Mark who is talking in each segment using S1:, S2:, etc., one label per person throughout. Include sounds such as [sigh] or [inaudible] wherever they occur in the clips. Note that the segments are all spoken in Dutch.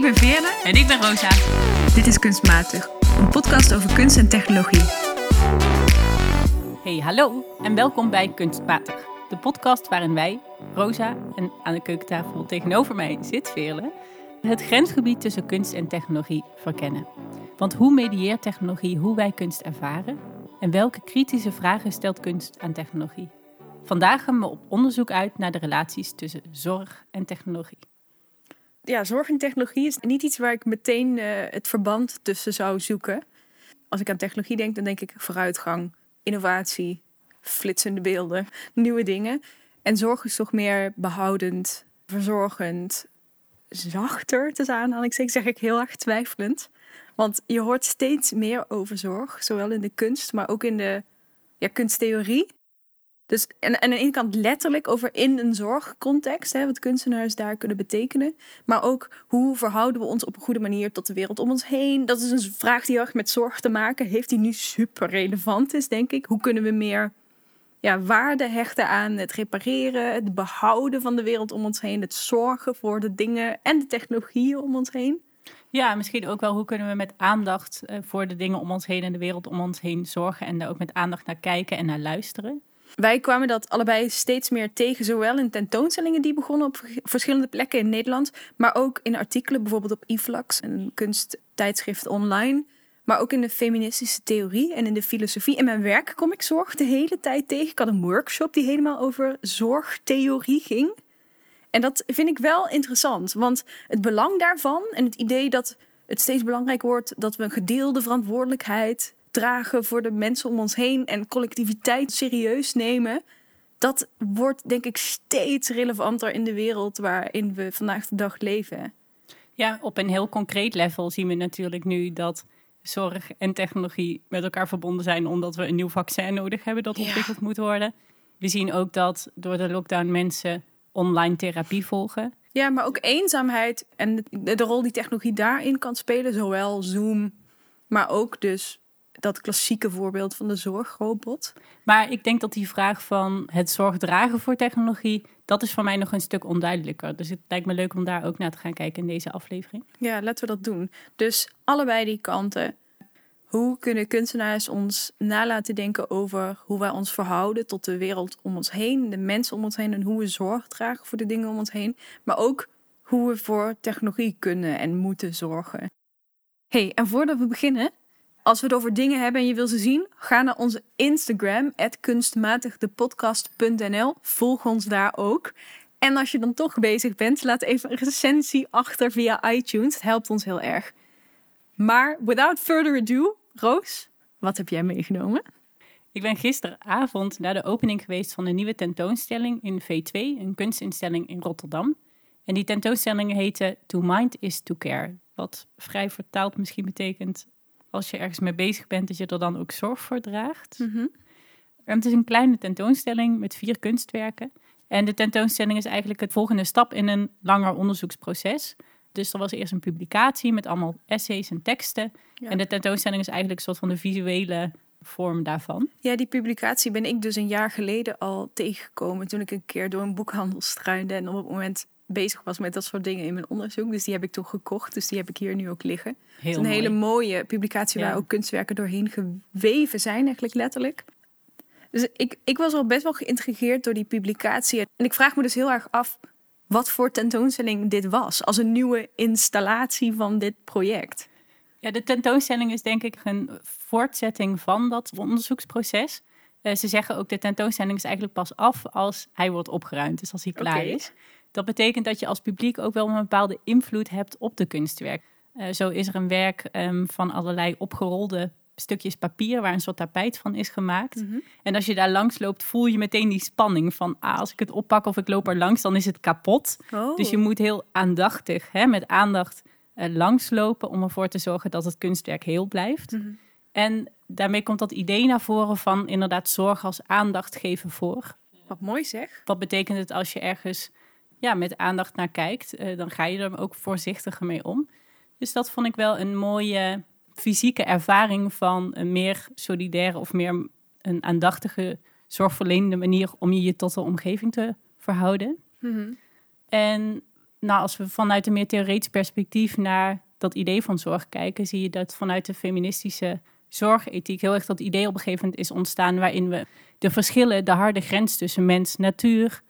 S1: Ik ben Veerle.
S2: En ik ben Rosa.
S1: Dit is Kunstmatig, een podcast over kunst en technologie.
S2: Hey, hallo en welkom bij Kunstmatig. De podcast waarin wij, Rosa en aan de keukentafel tegenover mij zit Veerle, het grensgebied tussen kunst en technologie verkennen. Want hoe medieert technologie hoe wij kunst ervaren? En welke kritische vragen stelt kunst aan technologie? Vandaag gaan we op onderzoek uit naar de relaties tussen zorg en technologie.
S1: Ja, zorg en technologie is niet iets waar ik meteen uh, het verband tussen zou zoeken. Als ik aan technologie denk, dan denk ik vooruitgang, innovatie, flitsende beelden, [laughs] nieuwe dingen. En zorg is toch meer behoudend, verzorgend, zachter te aanhalingstekens, zeg ik heel erg twijfelend. Want je hoort steeds meer over zorg, zowel in de kunst, maar ook in de ja, kunsttheorie. Dus en, aan de ene kant letterlijk over in een zorgcontext, hè, wat kunstenaars daar kunnen betekenen. Maar ook hoe verhouden we ons op een goede manier tot de wereld om ons heen. Dat is een vraag die heel erg met zorg te maken heeft, die nu super relevant is, denk ik. Hoe kunnen we meer ja, waarde hechten aan het repareren, het behouden van de wereld om ons heen, het zorgen voor de dingen en de technologieën om ons heen?
S2: Ja, misschien ook wel hoe kunnen we met aandacht eh, voor de dingen om ons heen en de wereld om ons heen zorgen en daar ook met aandacht naar kijken en naar luisteren.
S1: Wij kwamen dat allebei steeds meer tegen, zowel in tentoonstellingen die begonnen op verschillende plekken in Nederland, maar ook in artikelen, bijvoorbeeld op iFlux, een kunsttijdschrift online, maar ook in de feministische theorie en in de filosofie. In mijn werk kom ik zorg de hele tijd tegen. Ik had een workshop die helemaal over zorgtheorie ging. En dat vind ik wel interessant, want het belang daarvan en het idee dat het steeds belangrijker wordt dat we een gedeelde verantwoordelijkheid dragen voor de mensen om ons heen en collectiviteit serieus nemen. Dat wordt denk ik steeds relevanter in de wereld waarin we vandaag de dag leven.
S2: Ja, op een heel concreet level zien we natuurlijk nu dat zorg en technologie met elkaar verbonden zijn omdat we een nieuw vaccin nodig hebben dat ontwikkeld moet worden. We zien ook dat door de lockdown mensen online therapie volgen.
S1: Ja, maar ook eenzaamheid en de, de rol die technologie daarin kan spelen, zowel Zoom, maar ook dus dat klassieke voorbeeld van de zorgrobot.
S2: Maar ik denk dat die vraag van het zorgdragen voor technologie, dat is voor mij nog een stuk onduidelijker. Dus het lijkt me leuk om daar ook naar te gaan kijken in deze aflevering.
S1: Ja, laten we dat doen. Dus allebei die kanten. Hoe kunnen kunstenaars ons nalaten denken over hoe wij ons verhouden tot de wereld om ons heen, de mensen om ons heen en hoe we zorg dragen voor de dingen om ons heen, maar ook hoe we voor technologie kunnen en moeten zorgen. Hey, en voordat we beginnen, als we het over dingen hebben en je wil ze zien, ga naar onze Instagram, kunstmatigdepodcast.nl. Volg ons daar ook. En als je dan toch bezig bent, laat even een recensie achter via iTunes. Het helpt ons heel erg. Maar without further ado, Roos, wat heb jij meegenomen?
S2: Ik ben gisteravond naar de opening geweest van een nieuwe tentoonstelling in V2, een kunstinstelling in Rotterdam. En die tentoonstelling heette To Mind is to Care. Wat vrij vertaald misschien betekent als je ergens mee bezig bent, dat je er dan ook zorg voor draagt. Mhm. Het is een kleine tentoonstelling met vier kunstwerken. En de tentoonstelling is eigenlijk het volgende stap in een langer onderzoeksproces. Dus er was eerst een publicatie met allemaal essays en teksten. En de tentoonstelling is eigenlijk een soort van de visuele vorm daarvan.
S1: Ja, die publicatie ben ik dus een jaar geleden al tegengekomen toen ik een keer door een boekhandel struinde en op het moment bezig was met dat soort dingen in mijn onderzoek. Dus die heb ik toen gekocht. Dus die heb ik hier nu ook liggen. Heel het is een hele mooie publicatie waar ook kunstwerken doorheen geweven zijn, eigenlijk letterlijk. Dus ik, ik was al best wel geïntrigeerd door die publicatie. En ik vraag me dus heel erg af wat voor tentoonstelling dit was. Als een nieuwe installatie van dit project.
S2: Ja, de tentoonstelling is denk ik een voortzetting van dat onderzoeksproces. Uh, ze zeggen ook de tentoonstelling is eigenlijk pas af als hij wordt opgeruimd. Dus als hij klaar is. Dat betekent dat je als publiek ook wel een bepaalde invloed hebt op de kunstwerk. Uh, zo is er een werk um, van allerlei opgerolde stukjes papier waar een soort tapijt van is gemaakt. Mhm. En als je daar langs loopt, voel je meteen die spanning van ah, als ik het oppak of ik loop er langs, dan is het kapot. Oh. Dus je moet heel aandachtig, hè, met aandacht uh, langslopen om ervoor te zorgen dat het kunstwerk heel blijft. Mhm. En daarmee komt dat idee naar voren van inderdaad zorg als aandacht geven voor.
S1: Wat mooi zeg.
S2: Wat betekent het als je ergens ja, met aandacht naar kijkt, uh, dan ga je er ook voorzichtiger mee om. Dus dat vond ik wel een mooie fysieke ervaring van een meer solidaire of meer een aandachtige, zorgverlenende manier om je je tot de omgeving te verhouden. Mhm. En nou, als we vanuit een meer theoretisch perspectief naar dat idee van zorg kijken, zie je dat vanuit de feministische zorgethiek heel erg dat idee op een gegeven moment is ontstaan waarin we de verschillen, de harde grens tussen mens, natuur,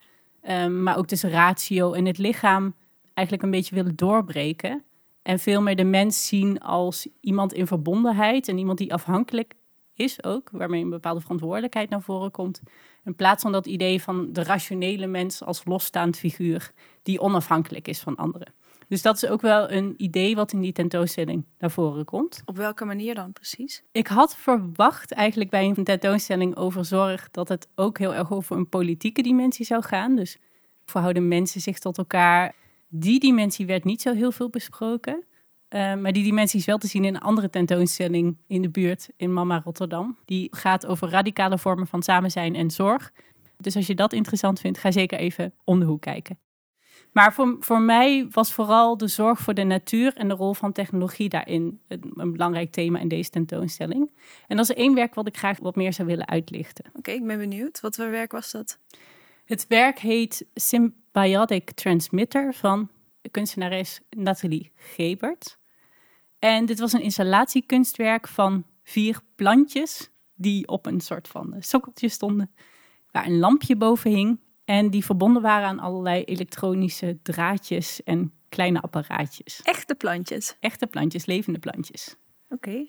S2: um, maar ook tussen ratio en het lichaam eigenlijk een beetje willen doorbreken. En veel meer de mens zien als iemand in verbondenheid en iemand die afhankelijk is ook, waarmee een bepaalde verantwoordelijkheid naar voren komt. In plaats van dat idee van de rationele mens als losstaand figuur die onafhankelijk is van anderen. Dus dat is ook wel een idee wat in die tentoonstelling naar voren komt.
S1: Op welke manier dan precies?
S2: Ik had verwacht eigenlijk bij een tentoonstelling over zorg dat het ook heel erg over een politieke dimensie zou gaan. Dus verhouden mensen zich tot elkaar? Die dimensie werd niet zo heel veel besproken. Uh, maar die dimensie is wel te zien in een andere tentoonstelling in de buurt in Mama Rotterdam. Die gaat over radicale vormen van samen zijn en zorg. Dus als je dat interessant vindt, ga zeker even om de hoek kijken. Maar voor, voor mij was vooral de zorg voor de natuur en de rol van technologie daarin een, een belangrijk thema in deze tentoonstelling. En dat is één werk wat ik graag wat meer zou willen uitlichten.
S1: Oké, ik ben benieuwd. Wat voor werk was dat?
S2: Het werk heet Symbiotic Transmitter van kunstenares Nathalie Gebert. En dit was een installatiekunstwerk van vier plantjes die op een soort van sokkeltje stonden, waar een lampje boven hing en die verbonden waren aan allerlei elektronische draadjes en kleine apparaatjes.
S1: Echte plantjes?
S2: Echte plantjes, levende plantjes.
S1: Oké.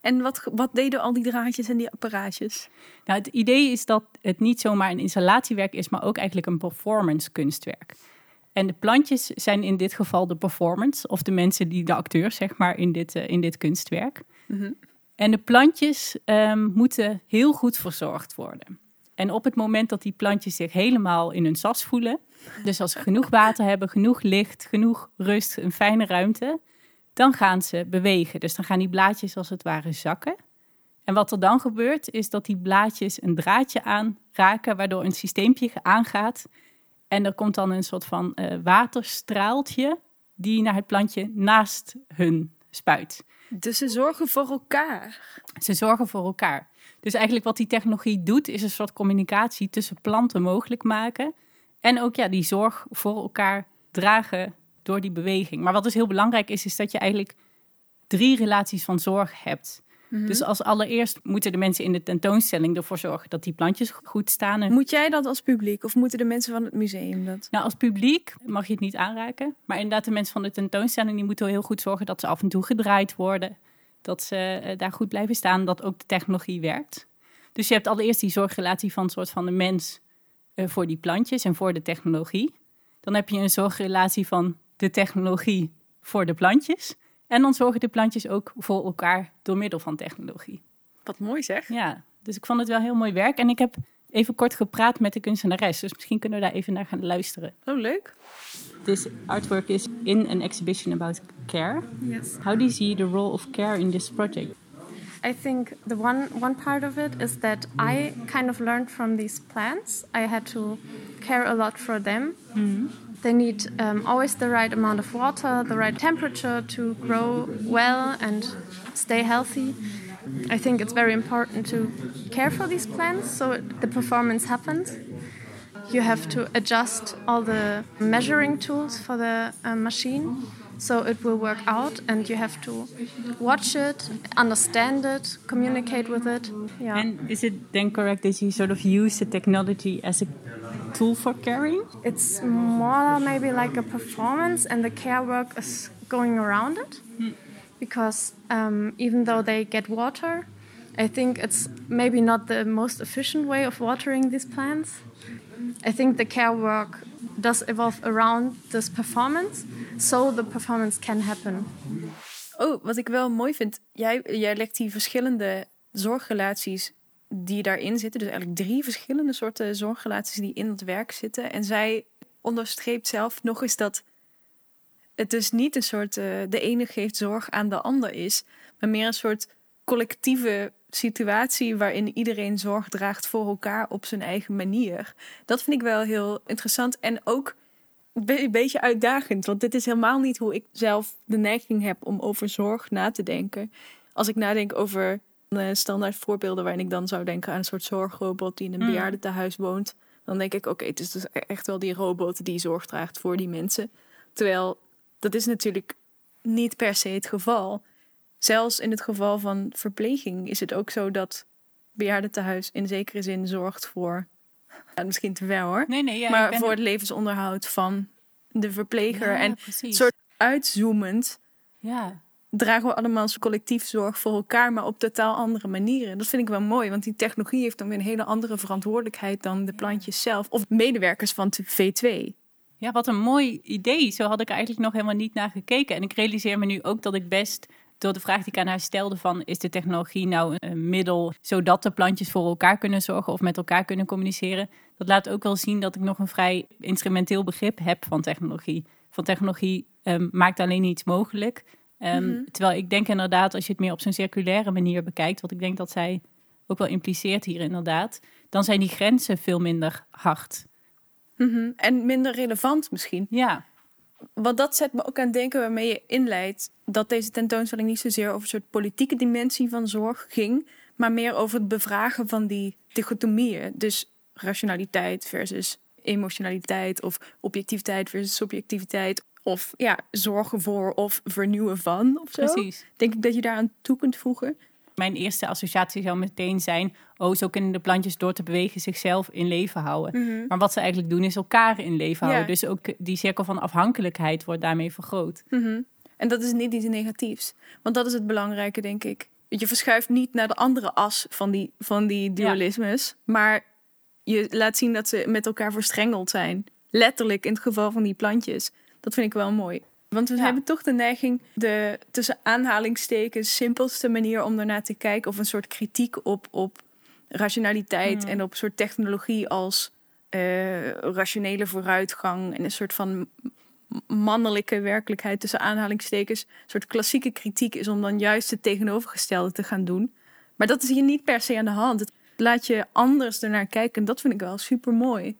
S1: En wat, wat deden al die draadjes en die apparaatjes?
S2: Nou, het idee is dat het niet zomaar een installatiewerk is, maar ook eigenlijk een performance kunstwerk. En de plantjes zijn in dit geval de performance, of de mensen die de acteurs, zeg maar, in dit, uh, in dit kunstwerk. Mm En de plantjes um, moeten heel goed verzorgd worden. En op het moment dat die plantjes zich helemaal in hun sas voelen, dus als ze genoeg water hebben, genoeg licht, genoeg rust, een fijne ruimte, dan gaan ze bewegen. Dus dan gaan die blaadjes als het ware zakken. En wat er dan gebeurt, is dat die blaadjes een draadje aanraken, waardoor een systeempje aangaat. En er komt dan een soort van uh, waterstraaltje die naar het plantje naast hun spuit.
S1: Dus ze zorgen voor elkaar.
S2: Ze zorgen voor elkaar. Dus eigenlijk wat die technologie doet, is een soort communicatie tussen planten mogelijk maken. En ook ja, die zorg voor elkaar dragen door die beweging. Maar wat dus heel belangrijk is, is dat je eigenlijk drie relaties van zorg hebt. Mhm. Dus als allereerst moeten de mensen in de tentoonstelling ervoor zorgen dat die plantjes goed staan.
S1: Moet jij dat als publiek of moeten de mensen van het museum dat?
S2: Nou, als publiek mag je het niet aanraken. Maar inderdaad, de mensen van de tentoonstelling die moeten heel goed zorgen dat ze af en toe gedraaid worden. Dat ze eh, daar goed blijven staan, dat ook de technologie werkt. Dus je hebt allereerst die zorgrelatie van een soort van de mens uh, voor die plantjes en voor de technologie. Dan heb je een zorgrelatie van de technologie voor de plantjes. En dan zorgen de plantjes ook voor elkaar door middel van technologie.
S1: Wat mooi zeg.
S2: Ja, dus ik vond het wel heel mooi werk. En ik heb even kort gepraat met de kunstenares. Dus misschien kunnen we daar even naar gaan luisteren.
S1: Oh, leuk.
S2: This artwork is in an exhibition about care.
S1: Yes.
S2: How do you see the role of care in this project?
S3: I think the one one part of it is that I kind of learned from these plants. I had to care a lot for them. Mm -hmm. They need um, always the right amount of water, the right temperature to grow well and stay healthy. I think it's very important to care for these plants so it, the performance happens. You have to adjust all the measuring tools for the uh, machine so it will work out and you have to watch it understand it communicate with it
S2: yeah and is it then correct that you sort of use the technology as a tool for caring?
S3: It's more maybe like a performance, and the care work is going around it. Mm. Because um, even though they get water, I think it's maybe not the most efficient way of watering these plants. I think the care work does evolve around this performance, so the performance can happen.
S1: Oh, wat ik wel mooi vind, jij, jij legt die verschillende zorgrelaties die daarin zitten. Dus eigenlijk drie verschillende soorten zorgrelaties die in het werk zitten. En zij onderstreept zelf nog eens dat het dus niet een soort uh, de ene geeft zorg aan de ander is, maar meer een soort collectieve situatie waarin iedereen zorg draagt voor elkaar op zijn eigen manier. Dat vind ik wel heel interessant en ook een beetje uitdagend, want dit is helemaal niet hoe ik zelf de neiging heb om over zorg na te denken. Als ik nadenk over uh, standaard voorbeelden waarin ik dan zou denken aan een soort zorgrobot die in een mm. bejaardentehuis woont. Dan denk ik, oké, het is dus e-, echt wel die robot die zorg draagt voor die mensen. Terwijl dat is natuurlijk niet per se het geval. Zelfs in het geval van verpleging is het ook zo dat bejaardentehuis in zekere zin zorgt voor, ja, misschien te ver hoor,
S2: Nee, nee, ja,
S1: maar voor het levensonderhoud van de verpleger.
S2: Ja,
S1: en
S2: precies.
S1: soort uitzoomend
S2: Ja,
S1: dragen we allemaal als collectief zorg voor elkaar, maar op totaal andere manieren. Dat vind ik wel mooi, want die technologie heeft dan weer een hele andere verantwoordelijkheid dan de plantjes zelf of medewerkers van V2.
S2: Ja, wat een mooi idee. Zo had ik er eigenlijk nog helemaal niet naar gekeken. En ik realiseer me nu ook dat ik best door de vraag die ik aan haar stelde van is de technologie nou een middel zodat de plantjes voor elkaar kunnen zorgen of met elkaar kunnen communiceren. Dat laat ook wel zien dat ik nog een vrij instrumenteel begrip heb van technologie. Van technologie ehm, maakt alleen iets mogelijk. Ehm, Terwijl ik denk inderdaad, als je het meer op zo'n circulaire manier bekijkt, wat ik denk dat zij ook wel impliceert hier inderdaad, dan zijn die grenzen veel minder hard.
S1: Mhm. En minder relevant misschien.
S2: Ja,
S1: Want dat zet me ook aan het denken waarmee je inleidt dat deze tentoonstelling niet zozeer over een soort politieke dimensie van zorg ging, maar meer over het bevragen van die dichotomieën. Dus rationaliteit versus emotionaliteit of objectiviteit versus subjectiviteit. Of ja, zorgen voor of vernieuwen van of zo.
S2: precies.
S1: Denk ik dat je daaraan toe kunt voegen.
S2: Mijn eerste associatie zou meteen zijn: oh, zo kunnen de plantjes door te bewegen zichzelf in leven houden. Maar wat ze eigenlijk doen is elkaar in leven
S1: Ja.
S2: houden. Dus ook die cirkel van afhankelijkheid wordt daarmee vergroot.
S1: Mhm. En dat is niet iets negatiefs. Want dat is het belangrijke, denk ik. Je verschuift niet naar de andere as van die, van die dualismes. Maar je laat zien dat ze met elkaar verstrengeld zijn. Letterlijk in het geval van die plantjes. Dat vind ik wel mooi. Want we
S2: Ja.
S1: hebben toch de neiging de tussen aanhalingstekens simpelste manier om ernaar te kijken. Of een soort kritiek op, op rationaliteit
S2: Mm.
S1: en op een soort technologie als eh, rationele vooruitgang. En een soort van mannelijke werkelijkheid tussen aanhalingstekens. Een soort klassieke kritiek is om dan juist het tegenovergestelde te gaan doen. Maar dat is hier niet per se aan de hand. Het laat je anders ernaar kijken. En dat vind ik wel super mooi.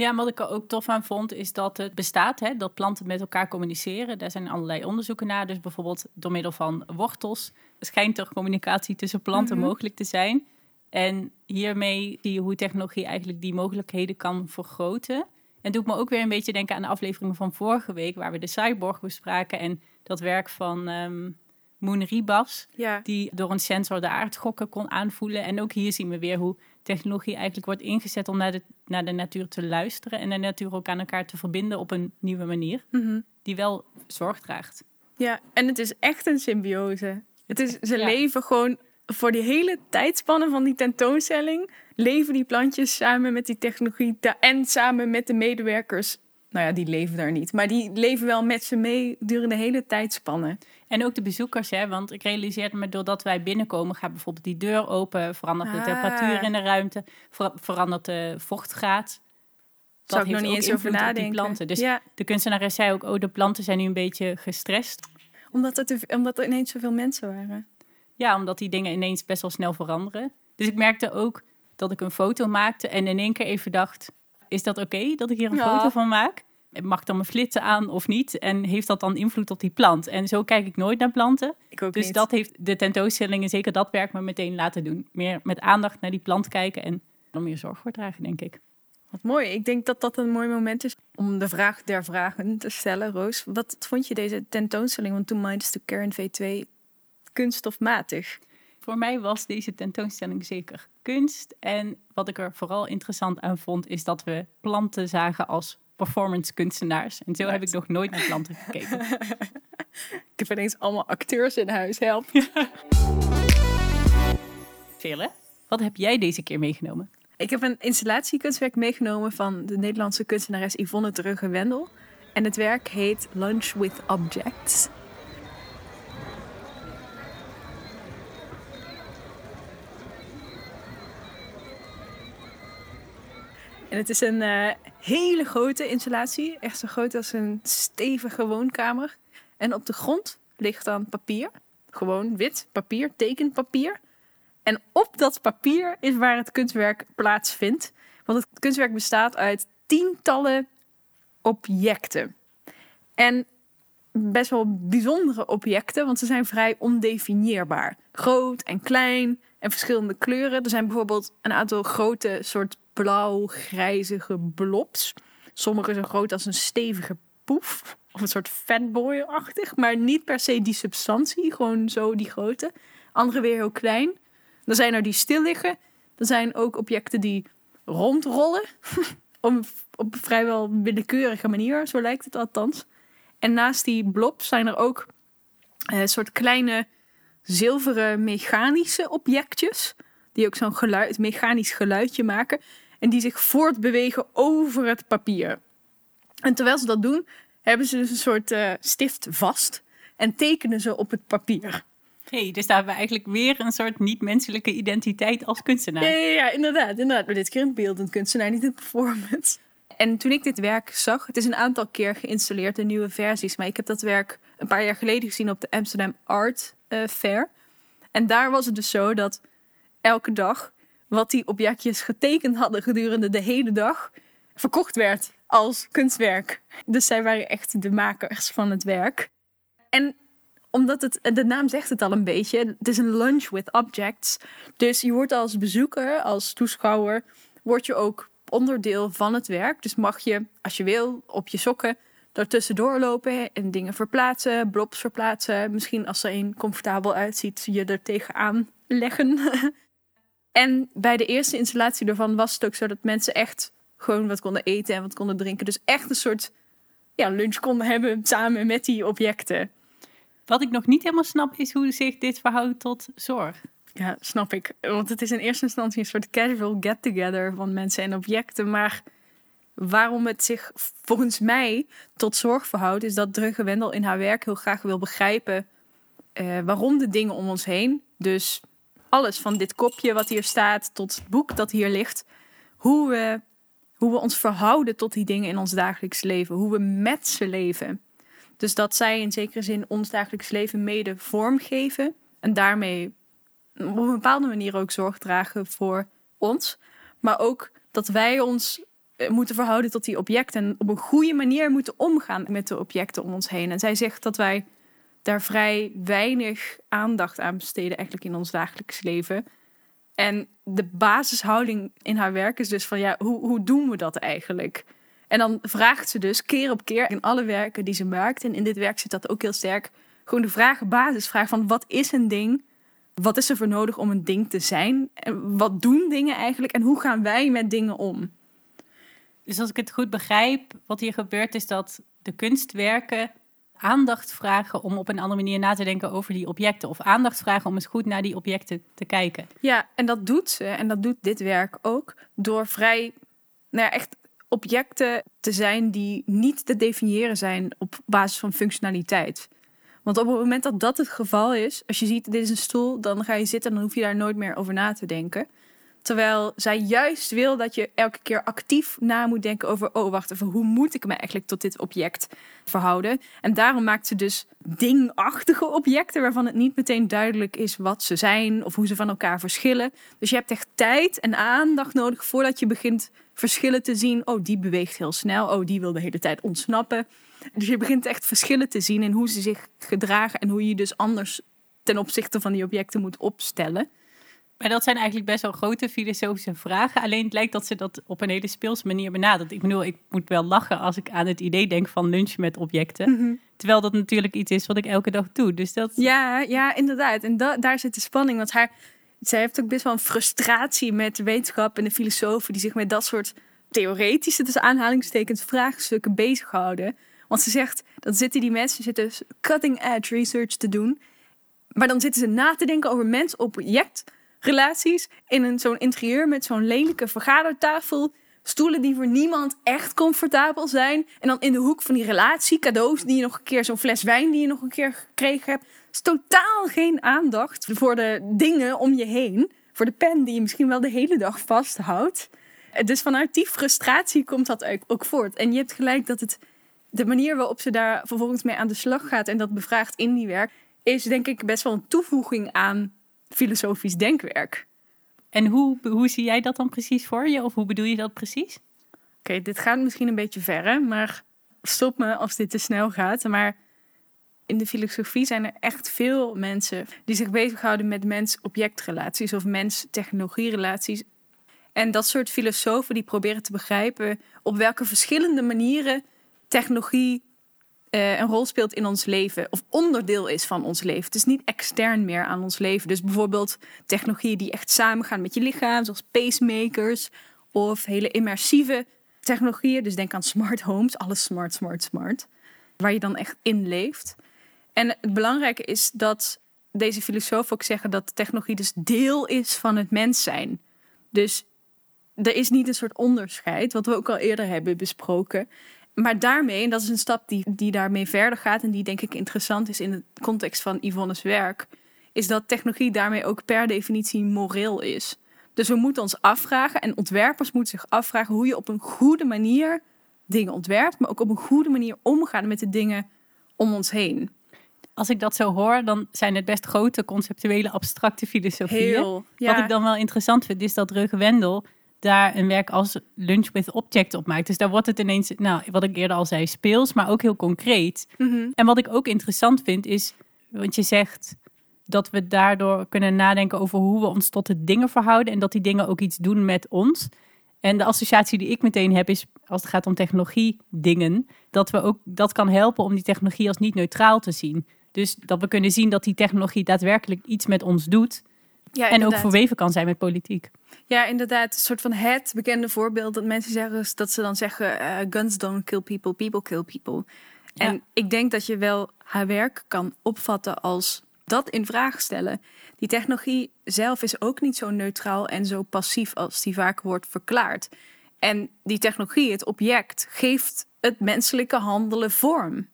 S2: Ja, wat ik er ook tof aan vond, is dat het bestaat, hè, dat planten met elkaar communiceren. Daar zijn allerlei onderzoeken naar. Dus bijvoorbeeld door middel van wortels schijnt er communicatie tussen planten
S1: Mhm.
S2: mogelijk te zijn. En hiermee zie je hoe technologie eigenlijk die mogelijkheden kan vergroten. En doet me ook weer een beetje denken aan de afleveringen van vorige week, waar we de cyborg bespraken en dat werk van ehm Moon Ribas
S1: Ja.
S2: die door een sensor de aardschokken kon aanvoelen. En ook hier zien we weer hoe technologie eigenlijk wordt ingezet om naar de, naar de natuur te luisteren en de natuur ook aan elkaar te verbinden op een nieuwe manier,
S1: Mhm.
S2: die wel zorg draagt.
S1: Ja, en het is echt een symbiose. Het is, ze
S2: Ja.
S1: leven gewoon voor die hele tijdspanne van die tentoonstelling. Leven die plantjes samen met die technologie en samen met de medewerkers. Nou ja, die leven daar niet. Maar die leven wel met ze mee durende de hele tijdspanne.
S2: En ook de bezoekers, hè, want ik realiseerde me doordat wij binnenkomen, gaat bijvoorbeeld die deur open, verandert de
S1: Ah.
S2: temperatuur in de ruimte, ver- verandert de vochtgraad.
S1: Zou ik nog
S2: heeft
S1: niet
S2: ook
S1: eens over
S2: op die
S1: nadenken.
S2: planten. Dus
S1: ja,
S2: de kunstenares zei ook, oh, de planten zijn nu een beetje gestrest.
S1: omdat, er te- omdat er ineens zoveel mensen waren.
S2: Ja, omdat die dingen ineens best wel snel veranderen. Dus ik merkte ook dat ik een foto maakte en in één keer even dacht: is dat oké dat ik hier een
S1: Ja.
S2: foto van maak? Mag ik dan mijn flitsen aan of niet? En heeft dat dan invloed op die plant? En zo kijk ik nooit naar planten.
S1: Ik ook
S2: Dus
S1: niet.
S2: dat heeft de tentoonstelling en zeker dat werk me meteen laten doen. Meer met aandacht naar die plant kijken en er meer zorg voor dragen, denk ik.
S1: Wat mooi. Ik denk dat dat een mooi moment is om de vraag der vragen te stellen, Roos. Wat vond je deze tentoonstelling van To Minds to Care in V2 kunststofmatig?
S2: Voor mij was deze tentoonstelling zeker kunst. En wat ik er vooral interessant aan vond, is dat we planten zagen als performance kunstenaars. En zo heb ik nog nooit naar planten gekeken. [laughs]
S1: Ik heb ineens allemaal acteurs in huis, help. [laughs]
S2: Vele, wat heb jij deze keer meegenomen?
S1: Ik heb een installatiekunstwerk meegenomen van de Nederlandse kunstenares Yvonne Drugge-Wendel. En het werk heet Lunch with Objects. En het is een eh, hele grote installatie, echt zo groot als een stevige woonkamer. En op de grond ligt dan papier, gewoon wit papier, tekenpapier. En op dat papier is waar het kunstwerk plaatsvindt. Want het kunstwerk bestaat uit tientallen objecten. En best wel bijzondere objecten, want ze zijn vrij ondefinieerbaar. Groot en klein en verschillende kleuren. Er zijn bijvoorbeeld een aantal grote soort blauw-grijzige blobs. Sommige zo groot als een stevige poef. Of een soort fatboy-achtig. Maar niet per se die substantie. Gewoon zo die grootte. Andere weer heel klein. Dan zijn er die stil liggen. Er zijn ook objecten die rondrollen. [laughs] op, een vrijwel willekeurige manier. Zo lijkt het althans. En naast die blob zijn er ook een soort kleine zilveren mechanische objectjes. Die ook zo'n geluid, mechanisch geluidje maken. En die zich voortbewegen over het papier. En terwijl ze dat doen, hebben ze dus een soort uh, stift vast. En tekenen ze op het papier.
S2: hey, dus daar hebben we eigenlijk weer een soort niet-menselijke identiteit als kunstenaar.
S1: Ja, ja, ja, inderdaad, inderdaad. Maar dit keer een beeldend kunstenaar, niet een performance. En toen ik dit werk zag, het is een aantal keer geïnstalleerd in nieuwe versies. Maar ik heb dat werk een paar jaar geleden gezien op de Amsterdam Art uh, Fair. En daar was het dus zo dat elke dag wat die objectjes getekend hadden gedurende de hele dag verkocht werd als kunstwerk. Dus zij waren echt de makers van het werk. En omdat het, de naam zegt het al een beetje, het is een lunch with objects. Dus je wordt als bezoeker, als toeschouwer, word je ook onderdeel van het werk. Dus mag je, als je wil, op je sokken tussendoor lopen en dingen verplaatsen, blobs verplaatsen. Misschien als er een comfortabel uitziet, je er tegenaan leggen. [laughs] en bij de eerste installatie daarvan was het ook zo dat mensen echt gewoon wat konden eten en wat konden drinken. Dus echt een soort ja, lunch konden hebben samen met die objecten.
S2: Wat ik nog niet helemaal snap is hoe zich dit verhoudt tot zorg.
S1: Ja, snap ik. Want het is in eerste instantie een soort casual get-together van mensen en objecten. Maar waarom het zich volgens mij tot zorg verhoudt, is dat Drugge Wendel in haar werk heel graag wil begrijpen uh, waarom de dingen om ons heen, dus alles van dit kopje wat hier staat tot het boek dat hier ligt, hoe we, hoe we ons verhouden tot die dingen in ons dagelijks leven, hoe we met ze leven. Dus dat zij in zekere zin ons dagelijks leven mede vormgeven en daarmee op een bepaalde manier ook zorg dragen voor ons, maar ook dat wij ons eh, moeten verhouden tot die objecten. En op een goede manier moeten omgaan met de objecten om ons heen. En zij zegt dat wij daar vrij weinig aandacht aan besteden, eigenlijk in ons dagelijks leven. En de basishouding in haar werk is dus van ja, hoe, hoe doen we dat eigenlijk? En dan vraagt ze dus keer op keer in alle werken die ze maakt. En in dit werk zit dat ook heel sterk. Gewoon de vraag, basisvraag van wat is een ding? Wat is er voor nodig om een ding te zijn? En wat doen dingen eigenlijk? En hoe gaan wij met dingen om?
S2: Dus als ik het goed begrijp, wat hier gebeurt is dat de kunstwerken aandacht vragen om op een andere manier na te denken over die objecten. Of aandacht vragen om eens goed naar die objecten te kijken.
S1: Ja, en dat doet ze. En dat doet dit werk ook. Door vrij, nou ja, echt objecten te zijn die niet te definiëren zijn op basis van functionaliteit. Want op het moment dat dat het geval is, als je ziet dit is een stoel, dan ga je zitten en dan hoef je daar nooit meer over na te denken. Terwijl zij juist wil dat je elke keer actief na moet denken over: oh, wacht even, hoe moet ik me eigenlijk tot dit object verhouden? En daarom maakt ze dus dingachtige objecten waarvan het niet meteen duidelijk is wat ze zijn of hoe ze van elkaar verschillen. Dus je hebt echt tijd en aandacht nodig voordat je begint verschillen te zien. Oh, die beweegt heel snel. Oh, die wil de hele tijd ontsnappen. Dus je begint echt verschillen te zien in hoe ze zich gedragen en hoe je dus anders ten opzichte van die objecten moet opstellen.
S2: Maar dat zijn eigenlijk best wel grote filosofische vragen. Alleen het lijkt dat ze dat op een hele speelse manier benadert. Ik bedoel, ik moet wel lachen als ik aan het idee denk van lunch met objecten. Mhm. Terwijl dat natuurlijk iets is wat ik elke dag doe. Dus dat...
S1: Ja, ja, inderdaad. En daar zit de spanning. Want haar, zij heeft ook best wel een frustratie met de wetenschap en de filosofen die zich met dat soort theoretische, dus aanhalingstekens, vraagstukken bezighouden. Want ze zegt, dan zitten die mensen zitten cutting edge research te doen. Maar dan zitten ze na te denken over mens-object relaties in een zo'n interieur met zo'n lelijke vergadertafel. Stoelen die voor niemand echt comfortabel zijn. En dan in de hoek van die relatie, cadeaus die je nog een keer, zo'n fles wijn die je nog een keer gekregen hebt. is totaal geen aandacht voor de dingen om je heen. Voor de pen die je misschien wel de hele dag vasthoudt. Dus vanuit die frustratie komt dat ook voort. En je hebt gelijk dat het de manier waarop ze daar vervolgens mee aan de slag gaat en dat bevraagt in die werk, is denk ik best wel een toevoeging aan filosofisch denkwerk.
S2: En hoe, hoe zie jij dat dan precies voor je? Of hoe bedoel je dat precies?
S1: Oké, dit gaat misschien een beetje ver, maar stop me als dit te snel gaat. Maar in de filosofie zijn er echt veel mensen die zich bezighouden met mens-objectrelaties of mens-technologierelaties. En dat soort filosofen die proberen te begrijpen op welke verschillende manieren technologie uh, een rol speelt in ons leven. Of onderdeel is van ons leven. Het is niet extern meer aan ons leven. Dus bijvoorbeeld technologieën die echt samengaan met je lichaam. Zoals pacemakers. Of hele immersieve technologieën. Dus denk aan smart homes. Alles smart, smart, smart. Waar je dan echt in leeft. En het belangrijke is dat deze filosofen ook zeggen dat technologie dus deel is van het mens zijn. Dus er is niet een soort onderscheid, wat we ook al eerder hebben besproken. Maar daarmee, en dat is een stap die, die daarmee verder gaat en die denk ik interessant is in de context van Yvonne's werk, is dat technologie daarmee ook per definitie moreel is. Dus we moeten ons afvragen, en ontwerpers moeten zich afvragen hoe je op een goede manier dingen ontwerpt, maar ook op een goede manier omgaat met de dingen om ons heen.
S2: Als ik dat zo hoor, dan zijn het best grote conceptuele abstracte filosofieën.
S1: Heel,
S2: Wat ik dan wel interessant vind, is dat Reuge Wendel daar een werk als Lunch with Object op maakt. Dus daar wordt het ineens, nou, wat ik eerder al zei, speels, maar ook heel concreet.
S1: Mhm.
S2: En wat ik ook interessant vind is, want je zegt dat we daardoor kunnen nadenken over hoe we ons tot de dingen verhouden en dat die dingen ook iets doen met ons. En de associatie die ik meteen heb is, als het gaat om technologie dingen, dat we ook dat kan helpen om die technologie als niet neutraal te zien. Dus dat we kunnen zien dat die technologie daadwerkelijk iets met ons doet.
S1: Ja,
S2: en ook verweven kan zijn met politiek.
S1: Ja, inderdaad. Een soort van het bekende voorbeeld dat mensen zeggen, dat ze dan zeggen: uh, guns don't kill people, people kill people. En ik denk dat je wel haar werk kan opvatten als dat in vraag stellen. Die technologie zelf is ook niet zo neutraal en zo passief als die vaak wordt verklaard. En die technologie, het object, geeft het menselijke handelen vorm.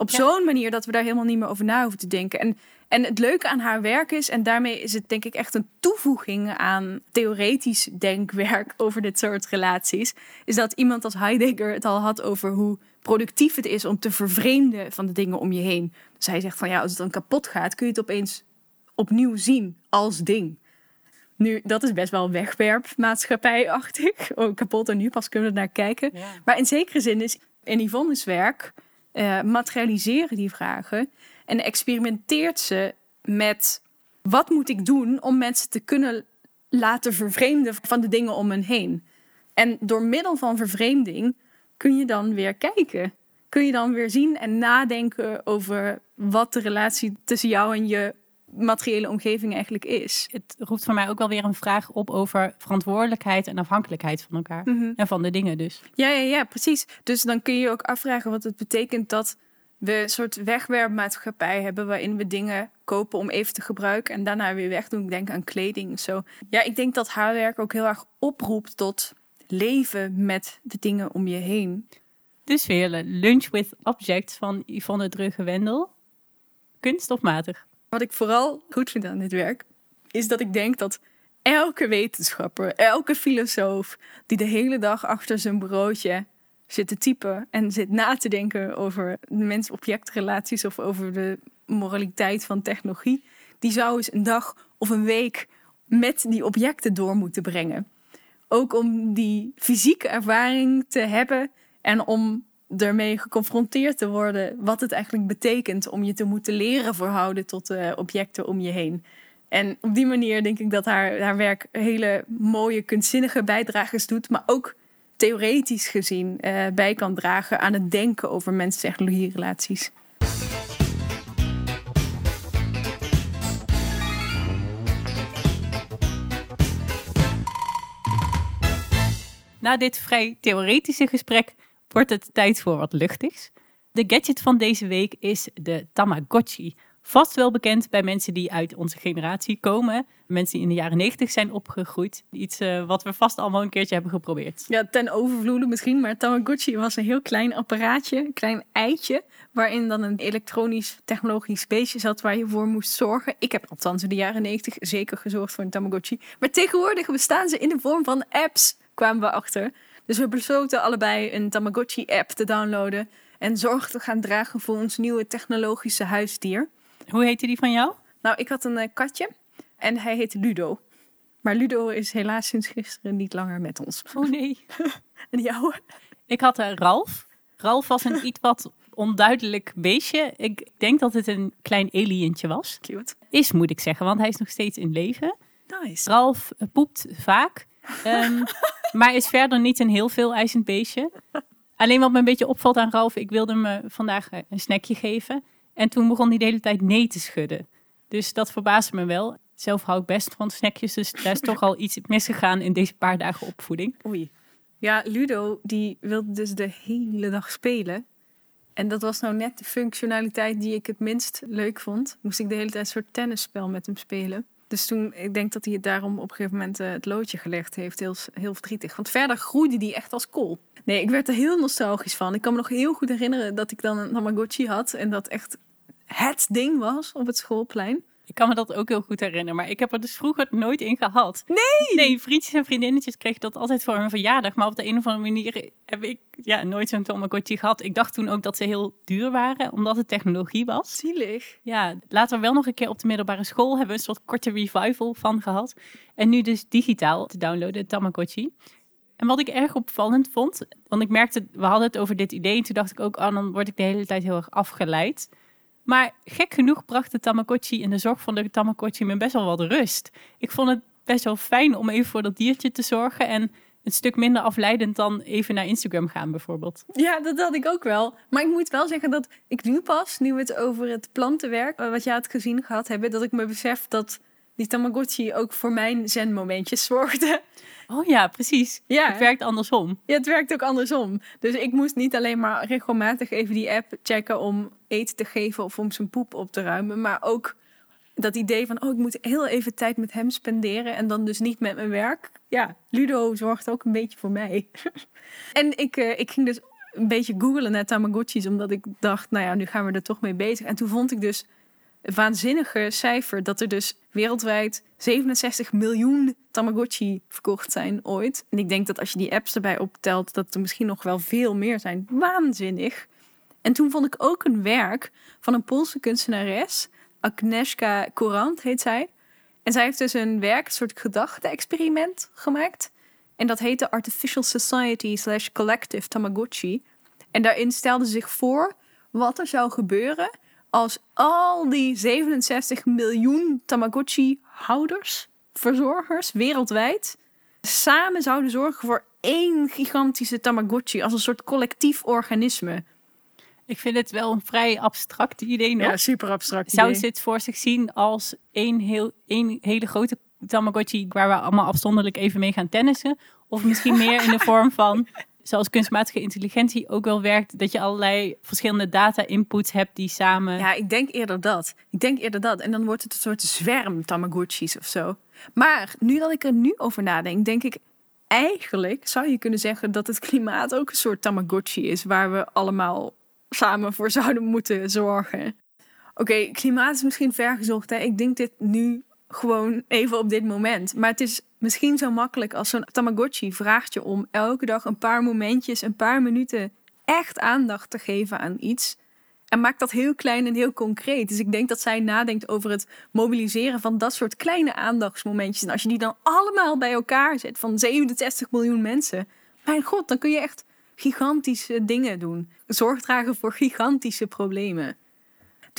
S1: Op zo'n manier dat we daar helemaal niet meer over na hoeven te denken. En, en het leuke aan haar werk is, en daarmee is het denk ik echt een toevoeging aan theoretisch denkwerk [laughs] over dit soort relaties, is dat iemand als Heidegger het al had over hoe productief het is om te vervreemden van de dingen om je heen. Dus hij zegt van ja, als het dan kapot gaat, kun je het opeens opnieuw zien als ding. Nu, dat is best wel wegwerpmaatschappijachtig. Oh, kapot en nu pas kunnen we naar kijken. Maar in zekere zin is in Yvonne's werk uh, materialiseren die vragen en experimenteert ze met wat moet ik doen om mensen te kunnen laten vervreemden van de dingen om hen heen. En door middel van vervreemding kun je dan weer kijken. Kun je dan weer zien en nadenken over wat de relatie tussen jou en je materiële omgeving eigenlijk is.
S2: Het roept voor mij ook wel weer een vraag op over verantwoordelijkheid en afhankelijkheid van elkaar.
S1: Mhm.
S2: En van de dingen dus.
S1: Ja, ja, ja, precies. Dus dan kun je ook afvragen wat het betekent dat we een soort wegwerpmaatschappij hebben waarin we dingen kopen om even te gebruiken en daarna weer wegdoen. Ik denk aan kleding zo. Ja, ik denk dat haar werk ook heel erg oproept tot leven met de dingen om je heen.
S2: Dus weer Lunch with Objects van Yvonne Drugge-Wendel. Kunst of matig?
S1: Wat ik vooral goed vind aan dit werk, is dat ik denk dat elke wetenschapper, elke filosoof die de hele dag achter zijn bureautje zit te typen en zit na te denken over mens-objectrelaties of over de moraliteit van technologie, die zou eens een dag of een week met die objecten door moeten brengen. Ook om die fysieke ervaring te hebben en om ermee geconfronteerd te worden wat het eigenlijk betekent om je te moeten leren verhouden tot de objecten om je heen. En op die manier denk ik dat haar, haar werk hele mooie kunstzinnige bijdrages doet, maar ook theoretisch gezien uh, bij kan dragen aan het denken over mens-technologie-relaties.
S2: Na dit vrij theoretische gesprek wordt het tijd voor wat luchtigs. De gadget van deze week is de Tamagotchi. Vast wel bekend bij mensen die uit onze generatie komen. Mensen die in de jaren 90 zijn opgegroeid. Iets uh, wat we vast allemaal een keertje hebben geprobeerd.
S1: Ja, ten overvloede misschien. Maar Tamagotchi was een heel klein apparaatje, een klein eitje. Waarin dan een elektronisch technologisch beestje zat waar je voor moest zorgen. Ik heb althans in de jaren 90 zeker gezorgd voor een Tamagotchi. Maar tegenwoordig bestaan ze in de vorm van apps, kwamen we achter. Dus we besloten allebei een Tamagotchi-app te downloaden en zorg te gaan dragen voor ons nieuwe technologische huisdier.
S2: Hoe heette die van jou?
S1: Nou, ik had een uh, katje en hij heet Ludo. Maar Ludo is helaas sinds gisteren niet langer met ons.
S2: Oh nee. [laughs]
S1: en jou?
S2: Ik had uh, Ralf. Ralf was een iets wat onduidelijk beestje. Ik denk dat het een klein alientje was.
S1: Cute.
S2: Is, moet ik zeggen, want hij is nog steeds in leven.
S1: Nice.
S2: Ralf uh, poept vaak. Um, [laughs] maar is verder niet een heel veel eisend beestje. Alleen wat me een beetje opvalt aan Ralf, ik wilde me vandaag een snackje geven. En toen begon hij de hele tijd nee te schudden. Dus dat verbaasde me wel. Zelf hou ik best van snackjes, dus daar is toch al iets misgegaan in deze paar dagen opvoeding.
S1: Oei. Ja, Ludo die wilde dus de hele dag spelen. En dat was nou net de functionaliteit die ik het minst leuk vond. Moest ik de hele tijd een soort tennisspel met hem spelen. Dus toen, ik denk dat hij het daarom op een gegeven moment uh, het loodje gelegd heeft. Heel, heel verdrietig. Want verder groeide die echt als kool. Nee, ik werd er heel nostalgisch van. Ik kan me nog heel goed herinneren dat ik dan een Tamagotchi had. En dat echt het ding was op het schoolplein.
S2: Ik kan me dat ook heel goed herinneren, maar ik heb er dus vroeger nooit in gehad.
S1: Nee!
S2: Nee, vriendjes en vriendinnetjes kregen dat altijd voor een verjaardag. Maar op de een of andere manier heb ik ja, nooit zo'n Tamagotchi gehad. Ik dacht toen ook dat ze heel duur waren, omdat het technologie was.
S1: Zielig.
S2: Ja, later wel nog een keer op de middelbare school hebben we een soort korte revival van gehad. En nu dus digitaal te downloaden, Tamagotchi. En wat ik erg opvallend vond, want ik merkte, we hadden het over dit idee. En toen dacht ik ook, oh, dan word ik de hele tijd heel erg afgeleid. Maar gek genoeg bracht de Tamagotchi in de zorg van de Tamagotchi me best wel wat rust. Ik vond het best wel fijn om even voor dat diertje te zorgen. En een stuk minder afleidend dan even naar Instagram gaan bijvoorbeeld.
S1: Ja, dat had ik ook wel. Maar ik moet wel zeggen dat ik nu pas, nu we het over het plantenwerk, eh, wat jij had gezien gehad hebben, dat ik me besef dat die Tamagotchi ook voor mijn zen-momentjes [laughs] zorgde.
S2: Oh ja, precies. Ja. Het werkt andersom.
S1: Ja, het werkt ook andersom. Dus ik moest niet alleen maar regelmatig even die app checken om eten te geven of om zijn poep op te ruimen, maar ook dat idee van, oh, ik moet heel even tijd met hem spenderen en dan dus niet met mijn werk. Ja, Ludo zorgt ook een beetje voor mij. [laughs] en ik, uh, ik ging dus een beetje googlen naar Tamagotchis, omdat ik dacht, nou ja, nu gaan we er toch mee bezig. En toen vond ik dus waanzinnige cijfer dat er dus wereldwijd 67 miljoen Tamagotchi verkocht zijn ooit. En ik denk dat als je die apps erbij optelt, dat er misschien nog wel veel meer zijn. Waanzinnig. En toen vond ik ook een werk van een Poolse kunstenares, Agnieszka Courant heet zij. En zij heeft dus een werk, een soort gedachte-experiment gemaakt. En dat heette Artificial Society slash Collective Tamagotchi. En daarin stelde ze zich voor wat er zou gebeuren als al die 67 miljoen Tamagotchi-houders, verzorgers wereldwijd, samen zouden zorgen voor één gigantische Tamagotchi als een soort collectief organisme.
S2: Ik vind het wel een vrij abstract idee nog.
S1: Ja, super abstract
S2: Zou ze het voor zich zien als één, heel, één hele grote Tamagotchi waar we allemaal afzonderlijk even mee gaan tennissen? Of misschien meer in de [laughs] vorm van zoals kunstmatige intelligentie ook wel werkt, dat je allerlei verschillende data-inputs hebt die samen.
S1: Ja, ik denk eerder dat. Ik denk eerder dat. En dan wordt het een soort zwerm Tamagotchis of zo. Maar nu dat ik er nu over nadenk, denk ik eigenlijk zou je kunnen zeggen dat het klimaat ook een soort Tamagotchi is, waar we allemaal samen voor zouden moeten zorgen. Oké, klimaat is misschien vergezocht. Hè? Ik denk dit nu gewoon even op dit moment. Maar het is misschien zo makkelijk als zo'n Tamagotchi vraagt je om elke dag een paar momentjes, een paar minuten echt aandacht te geven aan iets. En maakt dat heel klein en heel concreet. Dus ik denk dat zij nadenkt over het mobiliseren van dat soort kleine aandachtsmomentjes. En als je die dan allemaal bij elkaar zet van 67 miljoen mensen. Mijn god, dan kun je echt gigantische dingen doen. Zorg dragen voor gigantische problemen.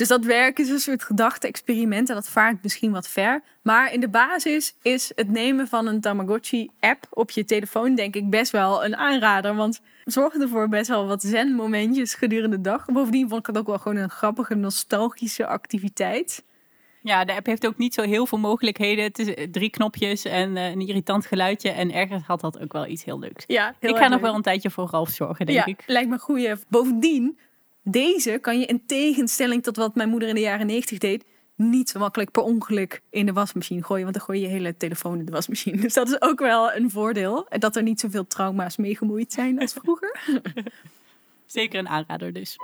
S1: Dus dat werk is een soort gedachte-experiment en dat vaart misschien wat ver. Maar in de basis is het nemen van een Tamagotchi-app op je telefoon, denk ik, best wel een aanrader. Want het zorgt ervoor best wel wat zen-momentjes gedurende de dag. Bovendien vond ik het ook wel gewoon een grappige, nostalgische activiteit.
S2: Ja, de app heeft ook niet zo heel veel mogelijkheden. Het is drie knopjes en uh, een irritant geluidje. En ergens had dat ook wel iets heel leuks.
S1: Ja,
S2: heel ik ga nog wel een tijdje voor Ralf zorgen, denk
S1: ja,
S2: ik.
S1: Lijkt me goeie. Bovendien deze kan je in tegenstelling tot wat mijn moeder in de jaren 90 deed, niet zo makkelijk per ongeluk in de wasmachine gooien. Want dan gooi je je hele telefoon in de wasmachine. Dus dat is ook wel een voordeel. Dat er niet zoveel trauma's mee gemoeid zijn als vroeger. [laughs]
S2: Zeker een aanrader dus.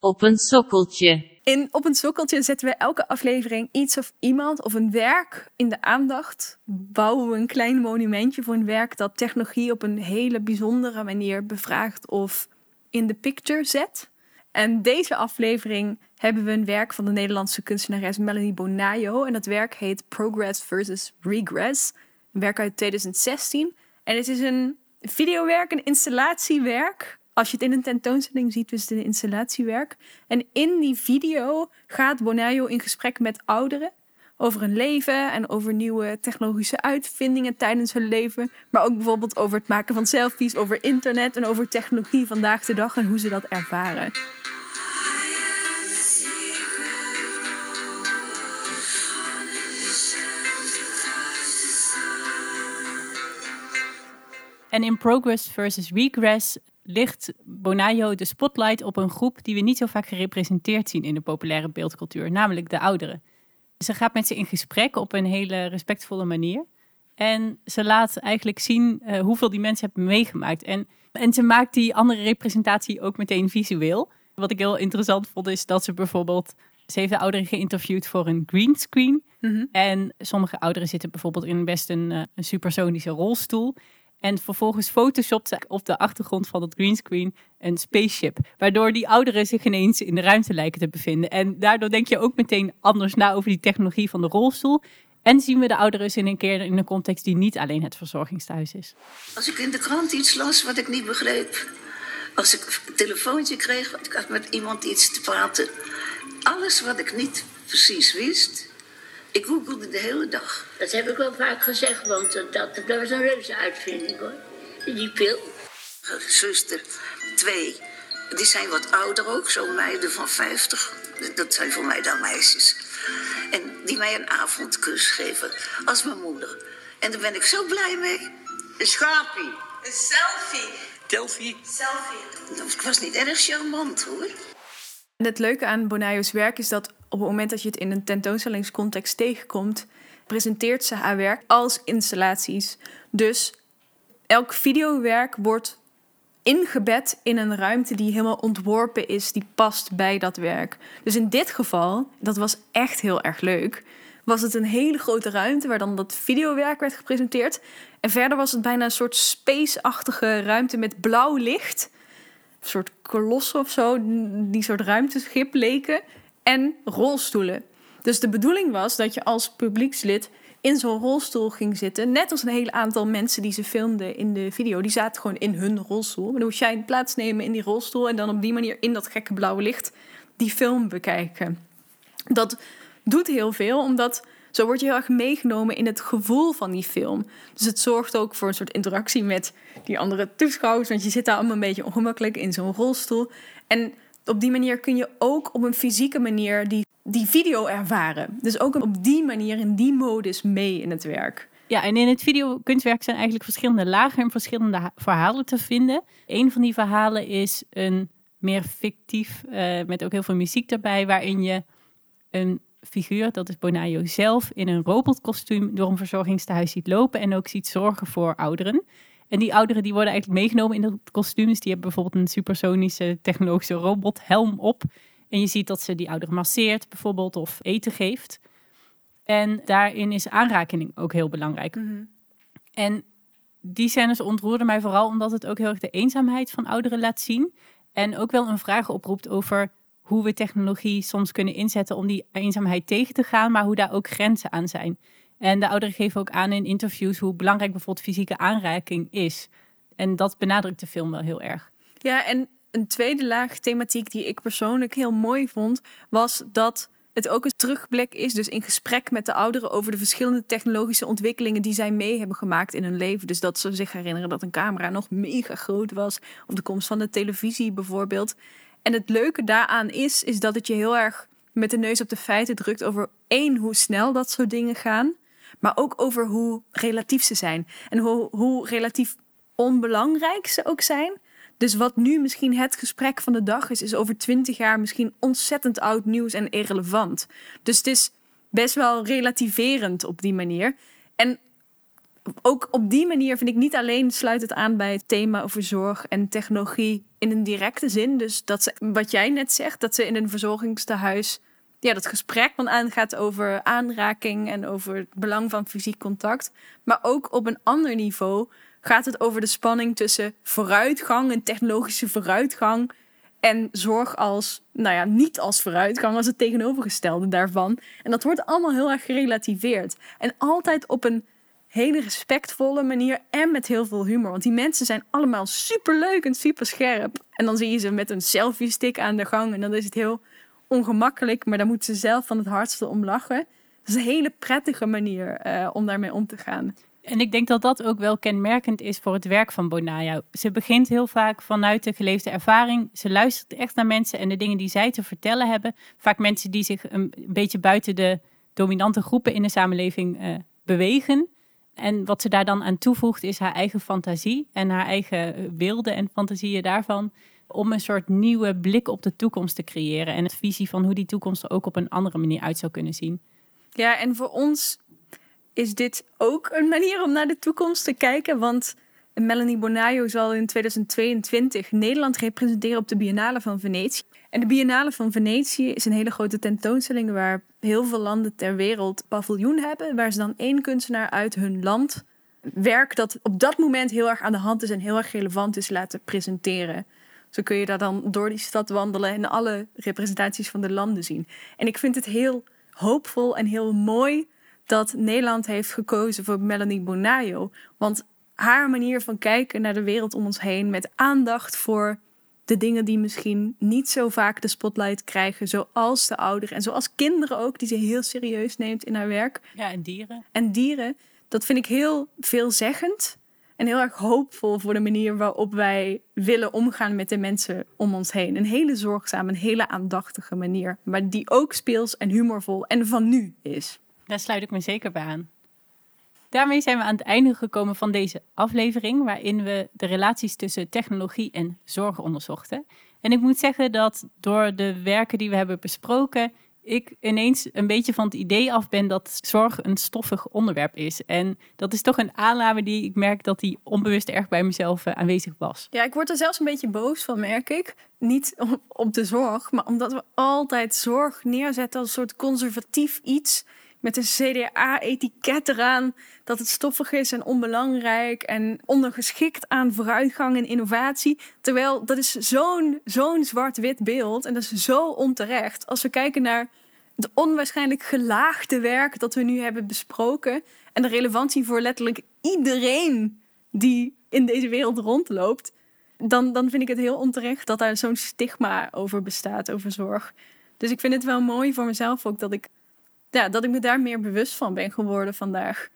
S4: Op een sokkeltje.
S1: In Op een Sokkeltje zetten we elke aflevering iets of iemand of een werk in de aandacht. Bouwen we een klein monumentje voor een werk dat technologie op een hele bijzondere manier bevraagt of in de picture zet. En deze aflevering hebben we een werk van de Nederlandse kunstenares Melanie Bonayo. En dat werk heet Progress versus Regress. Een werk uit 2016. En het is een videowerk, een installatiewerk als je het in een tentoonstelling ziet, het een installatiewerk. En in die video gaat Bonayo in gesprek met ouderen. over hun leven en over nieuwe technologische uitvindingen tijdens hun leven. Maar ook bijvoorbeeld over het maken van selfies, over internet en over technologie vandaag de dag en hoe ze dat ervaren.
S2: En in Progress versus Regress ligt Bonayo de spotlight op een groep die we niet zo vaak gerepresenteerd zien in de populaire beeldcultuur, namelijk de ouderen. Ze gaat met ze in gesprek op een hele respectvolle manier. En ze laat eigenlijk zien uh, hoeveel die mensen hebben meegemaakt. En, en ze maakt die andere representatie ook meteen visueel. Wat ik heel interessant vond is dat ze bijvoorbeeld... Ze heeft de ouderen geïnterviewd voor een greenscreen. Mm En sommige ouderen zitten bijvoorbeeld in best een, uh, een supersonische rolstoel. En vervolgens photoshopte op de achtergrond van het greenscreen een spaceship. Waardoor die ouderen zich ineens in de ruimte lijken te bevinden. En daardoor denk je ook meteen anders na over die technologie van de rolstoel. En zien we de ouderen in een keer in een context die niet alleen het verzorgingstehuis is.
S5: Als ik in de krant iets las wat ik niet begreep. Als ik een telefoontje kreeg, ik had met iemand iets te praten. Alles wat ik niet precies wist, ik googelde de hele dag.
S6: Dat heb ik wel vaak gezegd, want dat, dat was een reuze uitvinding hoor. Die pil.
S5: Zuster, twee. Die zijn wat ouder ook, zo'n meiden van 50. Dat zijn voor mij dan meisjes. En die mij een avondkus geven, als mijn moeder. En daar ben ik zo blij mee. Een schapie.
S7: Een selfie.
S8: Delphi.
S7: Selfie.
S5: Ik was niet erg charmant hoor.
S1: En het leuke aan Bonayo's werk is dat op het moment dat je het in een tentoonstellingscontext tegenkomt, presenteert ze haar werk als installaties. Dus elk videowerk wordt ingebed in een ruimte die helemaal ontworpen is, die past bij dat werk. Dus in dit geval, dat was echt heel erg leuk, was het een hele grote ruimte waar dan dat videowerk werd gepresenteerd. En verder was het bijna een soort space-achtige ruimte met blauw licht. Een soort kolossen of zo, die soort ruimteschip leken en rolstoelen. Dus de bedoeling was dat je als publiekslid in zo'n rolstoel ging zitten. Net als een hele aantal mensen die ze filmden in de video. Die zaten gewoon in hun rolstoel. Maar dan moest jij plaatsnemen in die rolstoel. En dan op die manier in dat gekke blauwe licht die film bekijken. Dat doet heel veel, omdat zo word je heel erg meegenomen in het gevoel van die film. Dus het zorgt ook voor een soort interactie met die andere toeschouwers. Want je zit daar allemaal een beetje ongemakkelijk in zo'n rolstoel. En op die manier kun je ook op een fysieke manier die, die video ervaren. Dus ook op die manier, in die modus mee in het werk.
S2: Ja, en in het videokunstwerk zijn eigenlijk verschillende lagen en verschillende verhalen te vinden. Een van die verhalen is een meer fictief, uh, met ook heel veel muziek erbij, waarin je een figuur, dat is Bonayo zelf, in een robotkostuum door een verzorgingstehuis ziet lopen en ook ziet zorgen voor ouderen. En die ouderen die worden eigenlijk meegenomen in de kostuums. Die hebben bijvoorbeeld een supersonische technologische robothelm op. En je ziet dat ze die ouderen masseert bijvoorbeeld of eten geeft. En daarin is aanraking ook heel belangrijk. Mhm. En die scènes ontroerden mij vooral omdat het ook heel erg de eenzaamheid van ouderen laat zien. En ook wel een vraag oproept over hoe we technologie soms kunnen inzetten om die eenzaamheid tegen te gaan, maar hoe daar ook grenzen aan zijn. En de ouderen geven ook aan in interviews hoe belangrijk bijvoorbeeld fysieke aanraking is. En dat benadrukt de film wel heel erg.
S1: Ja, en een tweede laag thematiek die ik persoonlijk heel mooi vond, was dat het ook een terugblik is, dus in gesprek met de ouderen over de verschillende technologische ontwikkelingen die zij mee hebben gemaakt in hun leven. Dus dat ze zich herinneren dat een camera nog mega groot was, of de komst van de televisie bijvoorbeeld. En het leuke daaraan is, is dat het je heel erg met de neus op de feiten drukt over één, hoe snel dat soort dingen gaan maar ook over hoe relatief ze zijn. En hoe, hoe relatief onbelangrijk ze ook zijn. Dus wat nu misschien het gesprek van de dag is, is over twintig jaar misschien ontzettend oud nieuws en irrelevant. Dus het is best wel relativerend op die manier. En ook op die manier vind ik niet alleen sluit het aan bij het thema over zorg en technologie in een directe zin. Dus dat wat jij net zegt, dat ze in een verzorgingstehuis ja, dat gesprek dan aangaat over aanraking en over het belang van fysiek contact. Maar ook op een ander niveau gaat het over de spanning tussen vooruitgang en technologische vooruitgang. En zorg als, nou ja, niet als vooruitgang, als het tegenovergestelde daarvan. En dat wordt allemaal heel erg gerelativeerd. En altijd op een hele respectvolle manier en met heel veel humor. Want die mensen zijn allemaal super leuk en super scherp. En dan zie je ze met een selfie stick aan de gang en dan is het heel ongemakkelijk, maar daar moeten ze zelf van het hardste om lachen. Dat is een hele prettige manier eh, om daarmee om te gaan.
S2: En ik denk dat dat ook wel kenmerkend is voor het werk van Bonayo. Ze begint heel vaak vanuit de geleefde ervaring. Ze luistert echt naar mensen en de dingen die zij te vertellen hebben. Vaak mensen die zich een beetje buiten de dominante groepen in de samenleving uh, bewegen. En wat ze daar dan aan toevoegt is haar eigen fantasie en haar eigen beelden en fantasieën daarvan. Om een soort nieuwe blik op de toekomst te creëren. En het visie van hoe die toekomst er ook op een andere manier uit zou kunnen zien.
S1: Ja, en voor ons is dit ook een manier om naar de toekomst te kijken. Want Melanie Bonajo zal in 2022 Nederland representeren op de Biennale van Venetië. En de Biennale van Venetië is een hele grote tentoonstelling waar heel veel landen ter wereld paviljoen hebben. Waar ze dan één kunstenaar uit hun land werk dat op dat moment heel erg aan de hand is en heel erg relevant is laten presenteren. Zo kun je daar dan door die stad wandelen en alle representaties van de landen zien. En ik vind het heel hoopvol en heel mooi dat Nederland heeft gekozen voor Melanie Bonajo. Want haar manier van kijken naar de wereld om ons heen met aandacht voor de dingen die misschien niet zo vaak de spotlight krijgen, zoals de ouderen en zoals kinderen ook, die ze heel serieus neemt in haar werk.
S2: Ja, en dieren.
S1: En dieren, dat vind ik heel veelzeggend en heel erg hoopvol voor de manier waarop wij willen omgaan met de mensen om ons heen. Een hele zorgzame, een hele aandachtige manier, maar die ook speels en humorvol en van nu is.
S2: Daar sluit ik me zeker bij aan. Daarmee zijn we aan het einde gekomen van deze aflevering, waarin we de relaties tussen technologie en zorg onderzochten. En ik moet zeggen dat door de werken die we hebben besproken, ik ineens een beetje van het idee af ben dat zorg een stoffig onderwerp is. En dat is toch een aanname die ik merk dat die onbewust erg bij mezelf eh, aanwezig was.
S1: Ja, ik word er zelfs een beetje boos van, merk ik. Niet [laughs] op de zorg, maar omdat we altijd zorg neerzetten als een soort conservatief iets met een CDA-etiket eraan dat het stoffig is en onbelangrijk en ondergeschikt aan vooruitgang en innovatie. Terwijl dat is zo'n zo'n zwart-wit beeld en dat is zo onterecht. Als we kijken naar het onwaarschijnlijk gelaagde werk dat we nu hebben besproken en de relevantie voor letterlijk iedereen die in deze wereld rondloopt, dan, dan vind ik het heel onterecht dat daar zo'n stigma over bestaat, over zorg. Dus ik vind het wel mooi voor mezelf ook dat ik ja, dat ik me daar meer bewust van ben geworden vandaag.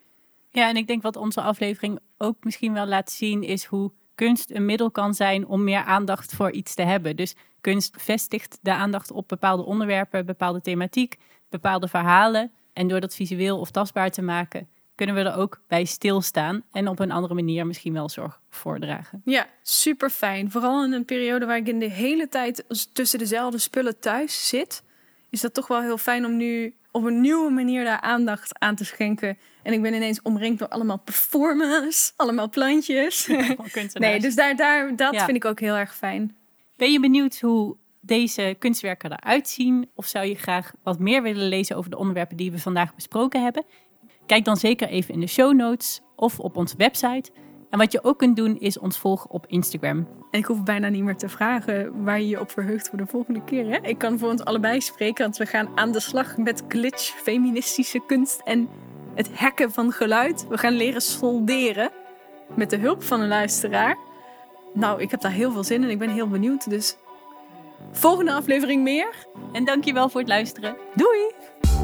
S2: Ja, en ik denk wat onze aflevering ook misschien wel laat zien, is hoe kunst een middel kan zijn om meer aandacht voor iets te hebben. Dus kunst vestigt de aandacht op bepaalde onderwerpen, bepaalde thematiek, bepaalde verhalen. En door dat visueel of tastbaar te maken, kunnen we er ook bij stilstaan en op een andere manier misschien wel zorg voordragen.
S1: Ja, super fijn. Vooral in een periode waar ik in de hele tijd tussen dezelfde spullen thuis zit, is dat toch wel heel fijn om nu op een nieuwe manier daar aandacht aan te schenken. En ik ben ineens omringd door allemaal performers, allemaal plantjes. nee, dus daar, daar, dat vind ik ook heel erg fijn.
S2: Ben je benieuwd hoe deze kunstwerken eruit zien? Of zou je graag wat meer willen lezen over de onderwerpen die we vandaag besproken hebben? Kijk dan zeker even in de show notes of op onze website. En wat je ook kunt doen is ons volgen op Instagram.
S1: En ik hoef bijna niet meer te vragen waar je je op verheugt voor de volgende keer. Hè? Ik kan voor ons allebei spreken, want we gaan aan de slag met glitch, feministische kunst en het hacken van geluid. We gaan leren solderen met de hulp van een luisteraar. Nou, ik heb daar heel veel zin in. Ik ben heel benieuwd. Dus volgende aflevering meer.
S2: En dankjewel voor het luisteren.
S1: Doei!